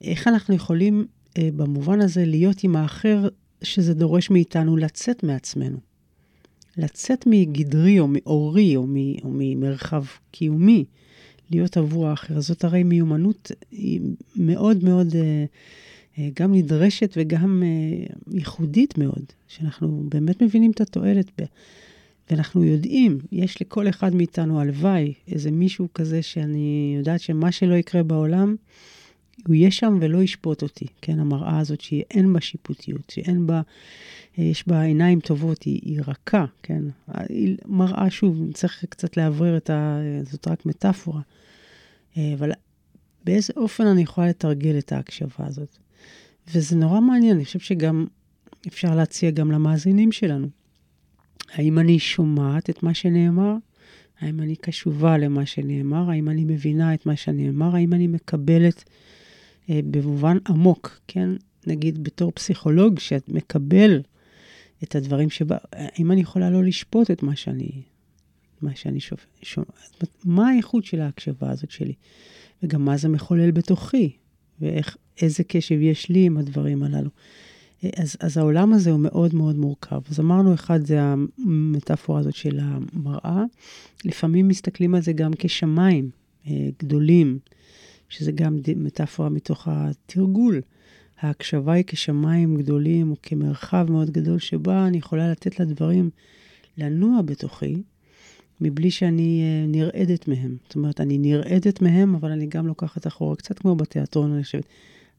איך אנחנו יכולים אה, במובן הזה להיות עם האחר, שזה דורש מאיתנו לצאת מעצמנו. לצאת מגדרי או מאורי או, מ, או ממרחב קיומי, להיות עבור האחר. זאת הרי מיומנות מאוד מאוד אה, אה, גם נדרשת וגם ייחודית מאוד, שאנחנו באמת מבינים את התועלת בה. ואנחנו יודעים, יש לכל אחד מאיתנו, הלוואי, איזה מישהו כזה שאני יודעת שמה שלא יקרה בעולם, הוא יהיה שם ולא ישפוט אותי, כן? המראה הזאת שאין בה שיפוטיות, שאין בה, יש בה עיניים טובות, היא, היא רכה, כן? היא מראה, שוב, צריך קצת לאוורר את ה... זאת רק מטאפורה. אבל באיזה אופן אני יכולה לתרגל את ההקשבה הזאת? וזה נורא מעניין, אני חושב שגם אפשר להציע גם למאזינים שלנו. האם אני שומעת את מה שנאמר? האם אני קשובה למה שנאמר? האם אני מבינה את מה שנאמר? האם אני מקבלת אה, במובן עמוק, כן? נגיד בתור פסיכולוג, שאת מקבל את הדברים שבה, האם אני יכולה לא לשפוט את מה שאני, מה שאני שופט? שומעת? מה האיכות של ההקשבה הזאת שלי? וגם מה זה מחולל בתוכי? ואיזה קשב יש לי עם הדברים הללו. אז, אז העולם הזה הוא מאוד מאוד מורכב. אז אמרנו, אחד זה המטאפורה הזאת של המראה. לפעמים מסתכלים על זה גם כשמיים אה, גדולים, שזה גם מטאפורה מתוך התרגול. ההקשבה היא כשמיים גדולים, או כמרחב מאוד גדול, שבה אני יכולה לתת לדברים לנוע בתוכי, מבלי שאני uh, נרעדת מהם. זאת אומרת, אני נרעדת מהם, אבל אני גם לוקחת אחורה, קצת כמו בתיאטרון, אני חושבת.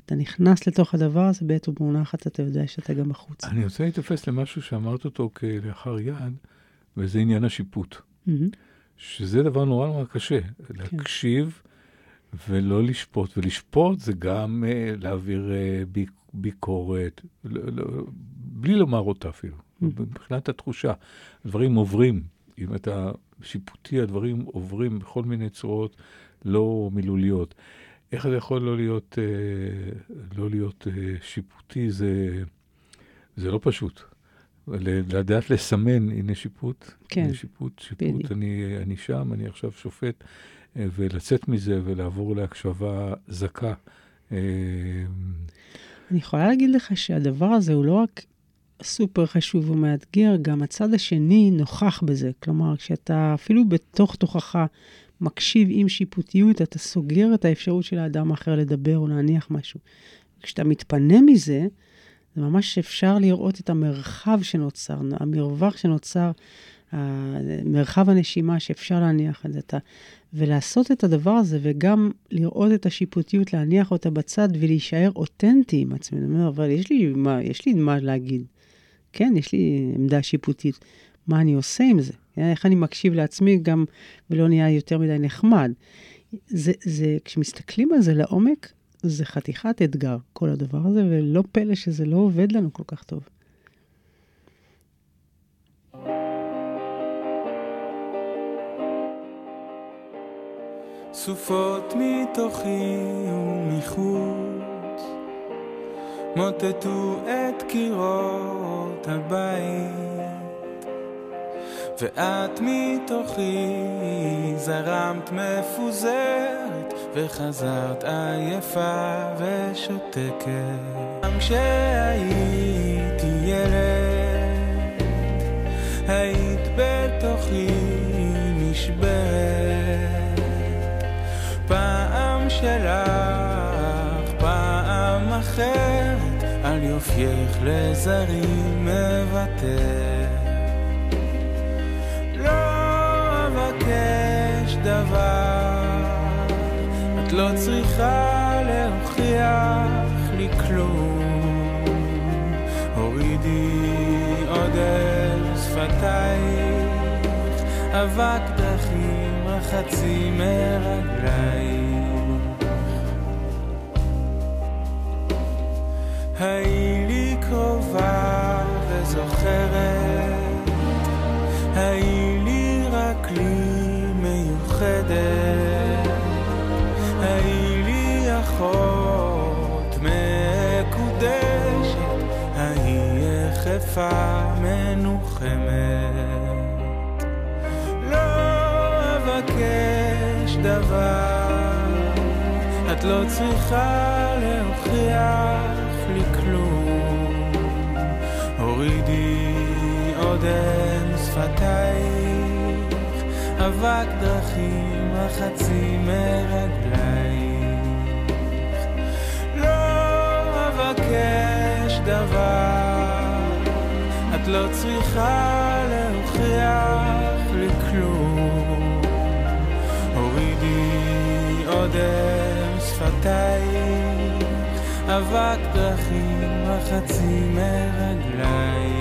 אתה נכנס לתוך הדבר הזה, בעת ובעונה אחת אתה יודע שאתה גם בחוץ. אני רוצה להתאפס למשהו שאמרת אותו כלאחר יד, וזה עניין השיפוט. Mm-hmm. שזה דבר נורא נורא קשה, כן. להקשיב ולא לשפוט, ולשפוט זה גם uh, להעביר uh, ביק, ביקורת, לא, לא, בלי לומר אותה אפילו. מבחינת התחושה. דברים עוברים, אם אתה שיפוטי, הדברים עוברים בכל מיני צורות לא מילוליות. איך אתה יכול לא להיות, אה, לא להיות אה, שיפוטי, זה, זה לא פשוט. לדעת לסמן, הנה שיפוט, כן, הנה שיפוט, שיפוט, בדיוק. אני, אני שם, אני עכשיו שופט, אה, ולצאת מזה ולעבור להקשבה זכה. אה, אני יכולה להגיד לך שהדבר הזה הוא לא רק סופר חשוב ומאתגר, גם הצד השני נוכח בזה. כלומר, כשאתה אפילו בתוך תוכך מקשיב עם שיפוטיות, אתה סוגר את האפשרות של האדם האחר לדבר או להניח משהו. כשאתה מתפנה מזה, זה ממש אפשר לראות את המרחב שנוצר, המרווח שנוצר, מרחב הנשימה שאפשר להניח את זה. ולעשות את הדבר הזה, וגם לראות את השיפוטיות, להניח אותה בצד ולהישאר אותנטי עם אומר, אבל יש לי מה, יש לי מה להגיד. כן, יש לי עמדה שיפוטית. מה אני עושה עם זה? איך אני מקשיב לעצמי גם, ולא נהיה יותר מדי נחמד. זה, זה, כשמסתכלים על זה לעומק, זה חתיכת אתגר, כל הדבר הזה, ולא פלא שזה לא עובד לנו כל כך טוב. סופות מתוכי ומחוץ מוטטו את קירות הבית ואת מתוכי זרמת מפוזרת וחזרת עייפה ושותקת גם כשהייתי ילד היית בתוכי נשברת פעם שלך, פעם אחרת, על יופייך לזרים מוותר. דבר, את לא צריכה להוכיח לי כלום. הורידי עוד אל שפתייך, אבק דרכים רחצי מרגלייך. היי לי קרובה וזוכרת, היי מיוחדת, היי. לא לא צריכה להוכיח לי כלום. הורידי עודן שפתייך, אבק דרכים רחצי מרגלייך. לא אבקש דבר, את לא צריכה להוכיח לי כלום. הורידי עודן שפתייך, אבק דרכים רחצי מרגלייך.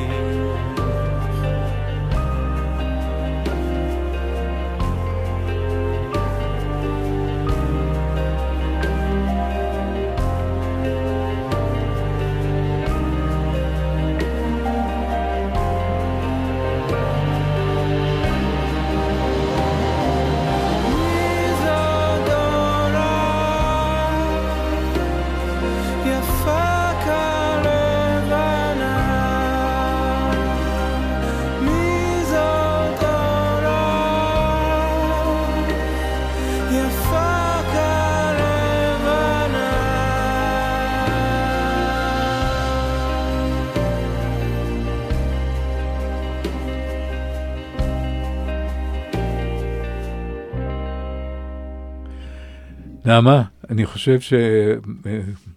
נעמה, אני חושב ש...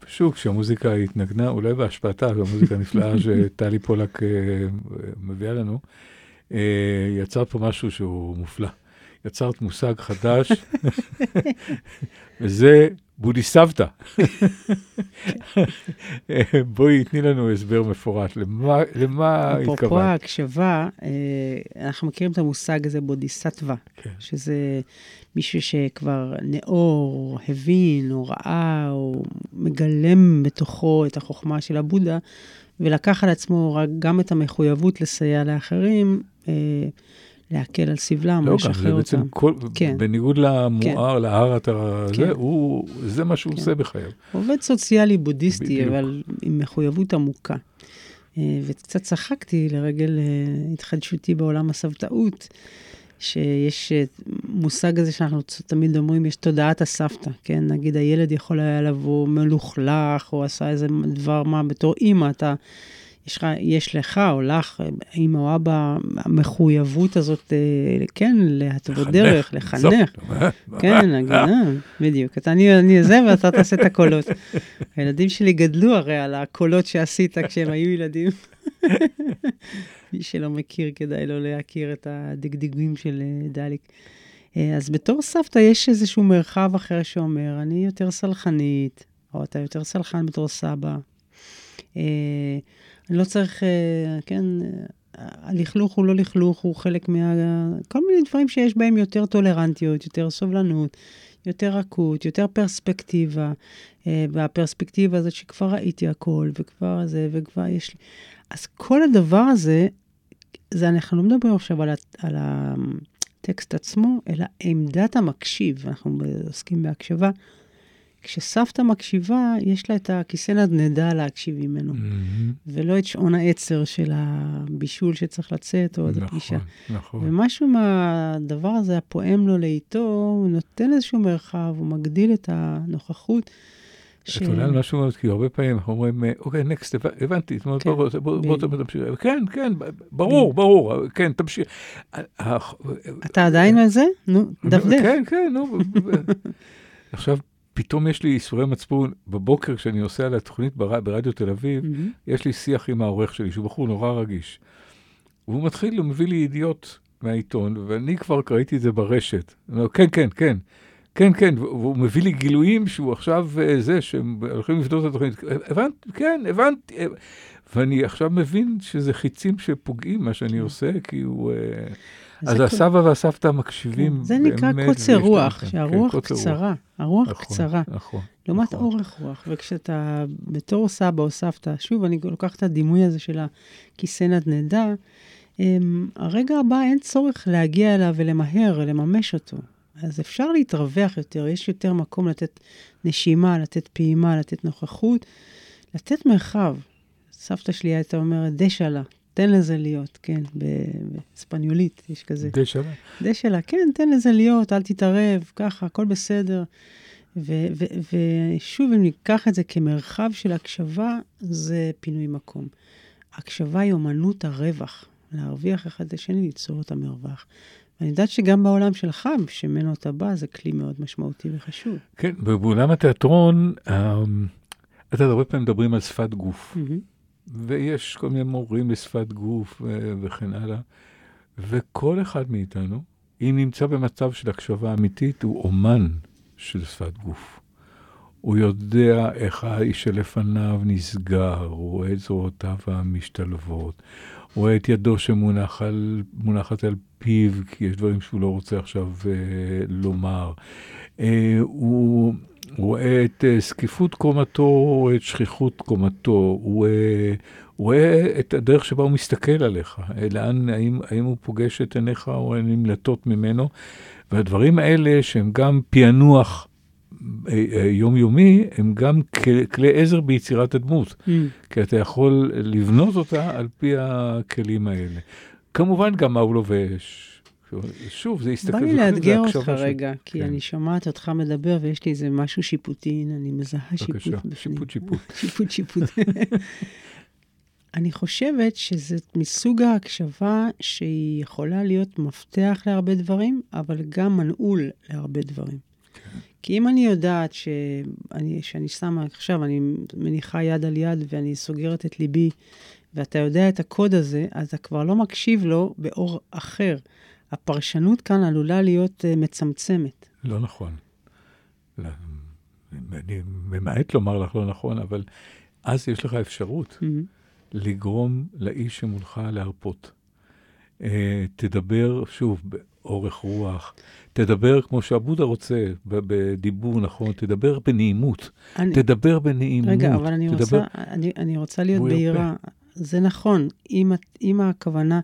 שוב, כשהמוזיקה התנגנה, אולי בהשפעתה, זו מוזיקה נפלאה שטלי פולק אה, מביאה לנו, אה, יצרת פה משהו שהוא מופלא. יצרת מושג חדש, וזה בודיסבתא. בואי, תני לנו הסבר מפורט, למה, למה אפרופו התכוונת? ההקשבה, אה, אנחנו מכירים את המושג הזה בודיסטווה, כן. שזה מישהו שכבר נאור, הבין, או ראה, או מגלם בתוכו את החוכמה של הבודה, ולקח על עצמו גם את המחויבות לסייע לאחרים, אה, להקל על סבלם, לא, או גם זה לשחרר בעצם אותם. כל, כן. בניגוד למואר, להר, אתה, כן. זה, הוא, זה מה שהוא כן. עושה בחייו. עובד סוציאלי בודהיסטי, בדיוק. אבל עם מחויבות עמוקה. אה, וקצת צחקתי לרגל אה, התחדשותי בעולם הסבתאות, שיש אה, מושג הזה שאנחנו תמיד אומרים, יש תודעת הסבתא, כן? נגיד הילד יכול היה לבוא מלוכלך, או עשה איזה דבר מה בתור אימא, אתה... יש, יש לך או לך, אימא או אבא, המחויבות הזאת, אה, כן, להתוות דרך, לחנך. כן, הגינה, בדיוק. אתה, אני, אני זה ואתה תעשה את הקולות. הילדים שלי גדלו הרי על הקולות שעשית כשהם היו ילדים. מי שלא מכיר, כדאי לו להכיר את הדגדגים של אה, דליק. אה, אז בתור סבתא יש איזשהו מרחב אחר שאומר, אני יותר סלחנית, או אתה יותר סלחן בתור סבא. אני לא צריך, אה, כן, אה, הלכלוך הוא לא לכלוך, הוא חלק מה... כל מיני דברים שיש בהם יותר טולרנטיות, יותר סובלנות, יותר רכות, יותר פרספקטיבה. אה, והפרספקטיבה הזאת שכבר ראיתי הכל, וכבר זה, וכבר יש לי... אז כל הדבר הזה, זה אנחנו לא מדברים עכשיו על, ה- על הטקסט עצמו, אלא עמדת המקשיב. אנחנו עוסקים בהקשבה. כשסבתא מקשיבה, יש לה את הכיסא נדנדה להקשיב ממנו, מהמם. ולא את שעון העצר של הבישול שצריך לצאת, או עד הפגישה. נכון, נכון. ומשהו מהדבר הזה, הפועם לו לאיתו, הוא נותן איזשהו מרחב, הוא מגדיל את הנוכחות. ש- את עולה על משהו מאוד, כי הרבה פעמים אנחנו אומרים, אוקיי, נקסט, הבנתי, זאת אומרת, כן, בוא-. תמשיך. כן, כן, ברור, ברור, כן, תמשיך. אתה עדיין על זה? נו, דפדף. כן, כן, נו. עכשיו, פתאום יש לי ייסורי מצפון, בבוקר כשאני עושה על התוכנית בר- ברדיו תל אביב, מהמם. יש לי שיח עם העורך שלי, שהוא בחור נורא רגיש. והוא מתחיל, הוא מביא לי ידיעות מהעיתון, ואני כבר ראיתי את זה ברשת. הוא אומר, כן, כן, כן. כן, כן, והוא מביא לי גילויים שהוא עכשיו אה, זה, שהם הולכים לבדוק את התוכנית. הבנתי, כן, הבנתי. אה, ואני עכשיו מבין שזה חיצים שפוגעים, מה שאני עושה, כי הוא... אז זה הסבא והסבתא מקשיבים כן, זה נקרא באמת, קוצר ויש להם רוח, כאן. שהרוח כן, קוצר רוח. קצרה. הרוח נכון, קצרה. נכון. לעומת נכון. אורך רוח, וכשאתה בתור סבא או סבתא, שוב, אני לוקחת את הדימוי הזה של הכיסא נדנדה, אמ, הרגע הבא אין צורך להגיע אליו ולמהר, לממש אותו. אז אפשר להתרווח יותר, יש יותר מקום לתת נשימה, לתת פעימה, לתת נוכחות, לתת מרחב. סבתא שלי הייתה אומרת, דשלה, תן לזה להיות, כן, בספניולית יש כזה. די שווה. דשלה, כן, תן לזה להיות, אל תתערב, ככה, הכל בסדר. ושוב, אם ניקח את זה כמרחב של הקשבה, זה פינוי מקום. הקשבה היא אומנות הרווח, להרוויח אחד את השני, ליצור את המרווח. ואני יודעת שגם בעולם שלך, שממנו אתה בא, זה כלי מאוד משמעותי וחשוב. כן, ובעולם התיאטרון, אמ, אתה יודע, הרבה פעמים מדברים על שפת גוף. מהמם. ויש כל מיני מורים לשפת גוף ו- וכן הלאה. וכל אחד מאיתנו, אם נמצא במצב של הקשבה אמיתית, הוא אומן של שפת גוף. הוא יודע איך האיש שלפניו נסגר, הוא רואה את זרועותיו המשתלבות, הוא רואה את ידו שמונחת על, על פיו, כי יש דברים שהוא לא רוצה עכשיו אה, לומר. אה, הוא רואה את אה, זקיפות קומתו, הוא רואה את שכיחות קומתו, הוא, אה, הוא רואה את הדרך שבה הוא מסתכל עליך, אה, לאן, האם, האם הוא פוגש את עיניך או הן נמלטות ממנו. והדברים האלה שהם גם פענוח אה, אה, יומיומי, הם גם כלי עזר ביצירת הדמות, Mm. כי אתה יכול לבנות אותה על פי הכלים האלה. כמובן גם מה הוא לובש. שוב, זה הסתכל... בא לי לאתגר אותך רגע, כי כן. אני שומעת אותך מדבר ויש לי איזה משהו שיפוטי, הנה, אני מזהה שיפוט בפנים. שיפוט, שיפוט. שיפוט, שיפוט. אני חושבת שזה מסוג ההקשבה שהיא יכולה להיות מפתח להרבה דברים, אבל גם מנעול להרבה דברים. כי אם אני יודעת שאני, שאני שמה, עכשיו אני מניחה יד על יד ואני סוגרת את ליבי, ואתה יודע את הקוד הזה, אז אתה כבר לא מקשיב לו באור אחר. הפרשנות כאן עלולה להיות uh, מצמצמת. לא נכון. לא, אני ממעט לומר לך לא נכון, אבל אז יש לך אפשרות Mm-hmm. לגרום לאיש שמולך להרפות. Uh, תדבר, שוב, באורך רוח, תדבר כמו שעבודה רוצה, בדיבור נכון, תדבר בנעימות. אני, תדבר בנעימות. רגע, אבל אני תדבר... רוצה, אני, אני רוצה להיות. בהירה. זה נכון, אם, אם הכוונה,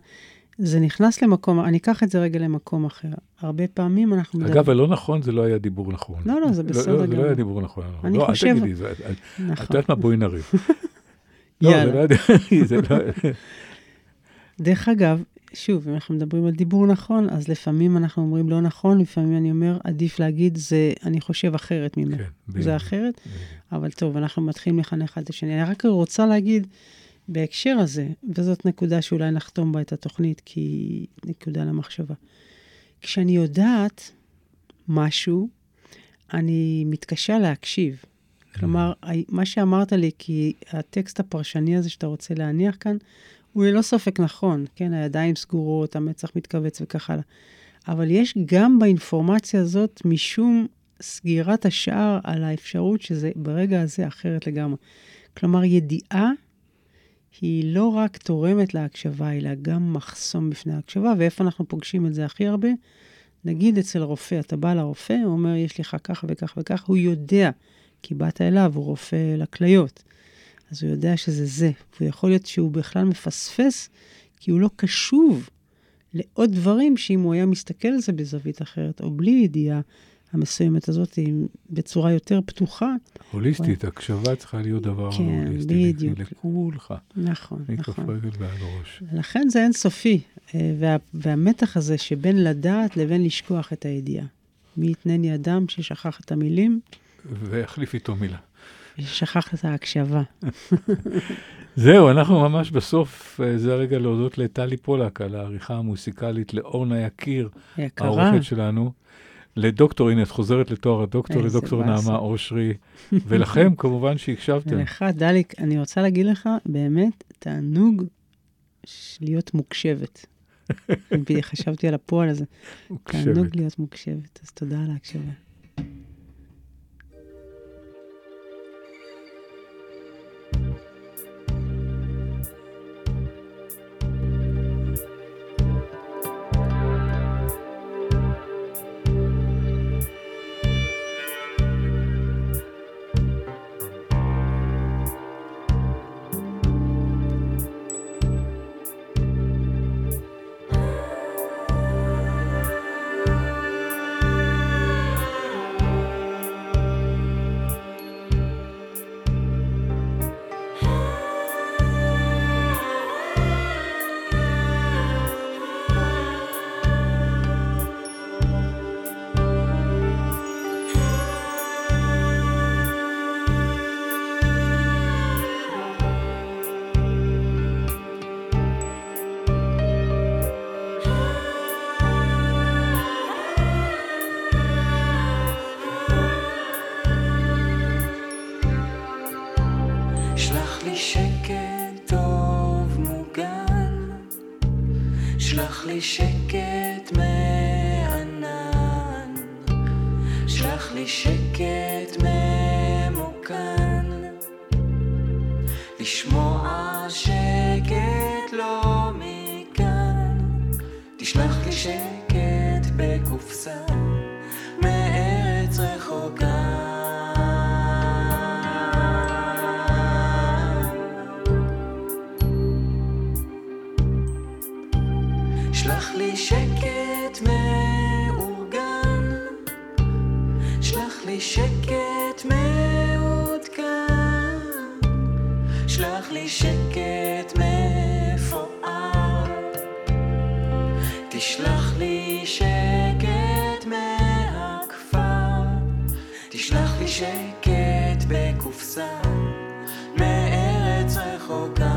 זה נכנס למקום, אני אקח את זה רגע למקום אחר. הרבה פעמים אנחנו אגב, הלא נכון, זה לא היה דיבור נכון. לא, לא, זה בסדר לא, זה גמור. לא היה דיבור נכון. אני לא, חושב- אל תגידי, זה- את נכון. יודעת מה? בואי נריב. לא, יאללה. זה לא. זה לא... דרך אגב, שוב, אם אנחנו מדברים על דיבור נכון, אז לפעמים אנחנו אומרים לא נכון, לפעמים אני אומר, עדיף להגיד, זה, אני חושב אחרת ממך. כן, זה. אחרת, אבל טוב, אנחנו מתחילים לחנך אחד את השני. אני רק רוצה להגיד, בהקשר הזה, וזאת נקודה שאולי נחתום בה את התוכנית, כי היא נקודה למחשבה. כשאני יודעת משהו, אני מתקשה להקשיב. כלומר, ה- מה שאמרת לי, כי הטקסט הפרשני הזה שאתה רוצה להניח כאן, הוא ללא ספק נכון, כן? הידיים סגורות, המצח מתכווץ וכך הלאה. אבל יש גם באינפורמציה הזאת משום סגירת השער על האפשרות שזה ברגע הזה אחרת לגמרי. כלומר, ידיעה היא לא רק תורמת להקשבה, אלא גם מחסום בפני ההקשבה, ואיפה אנחנו פוגשים את זה הכי הרבה? נגיד אצל רופא, אתה בא לרופא, הוא אומר, יש לך ככה וכך וכך, הוא יודע, כי באת אליו, הוא רופא לכליות. אז הוא יודע שזה זה. והוא יכול להיות שהוא בכלל מפספס, כי הוא לא קשוב לעוד דברים שאם הוא היה מסתכל על זה בזווית אחרת, או בלי ידיעה המסוימת הזאת, עם- בצורה יותר פתוחה, הוליסטית, הקשבה צריכה להיות דבר כן, הוליסטי. בדיוק. לכולך. נכון, מכף נכון. רגל ועד ראש. לכן זה אינסופי, אה, וה, והמתח הזה שבין לדעת לבין לשכוח את הידיעה. מי יתנני אדם ששכח את המילים והחליף איתו מילה. ושכח את ההקשבה. זהו, אנחנו ממש בסוף, אה, זה הרגע להודות לטלי פולק על העריכה המוסיקלית, לאורנה יקיר, יקרה, העורכת שלנו, לדוקטור, הנה את חוזרת לתואר הדוקטור, לדוקטור. נעמה אושרי, ולכם כמובן שהקשבתם. ולך, דליק, אני רוצה להגיד לך, באמת, תענוג להיות מוקשבת. חשבתי על הפועל הזה. תענוג. להיות מוקשבת, אז תודה על ההקשבה. תשלח לי שקט בקופסה מארץ רחוקה.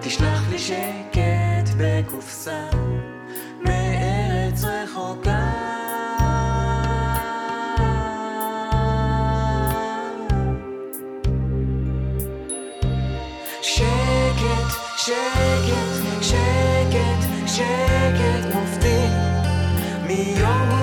תשלח לי שקט בקופסה strong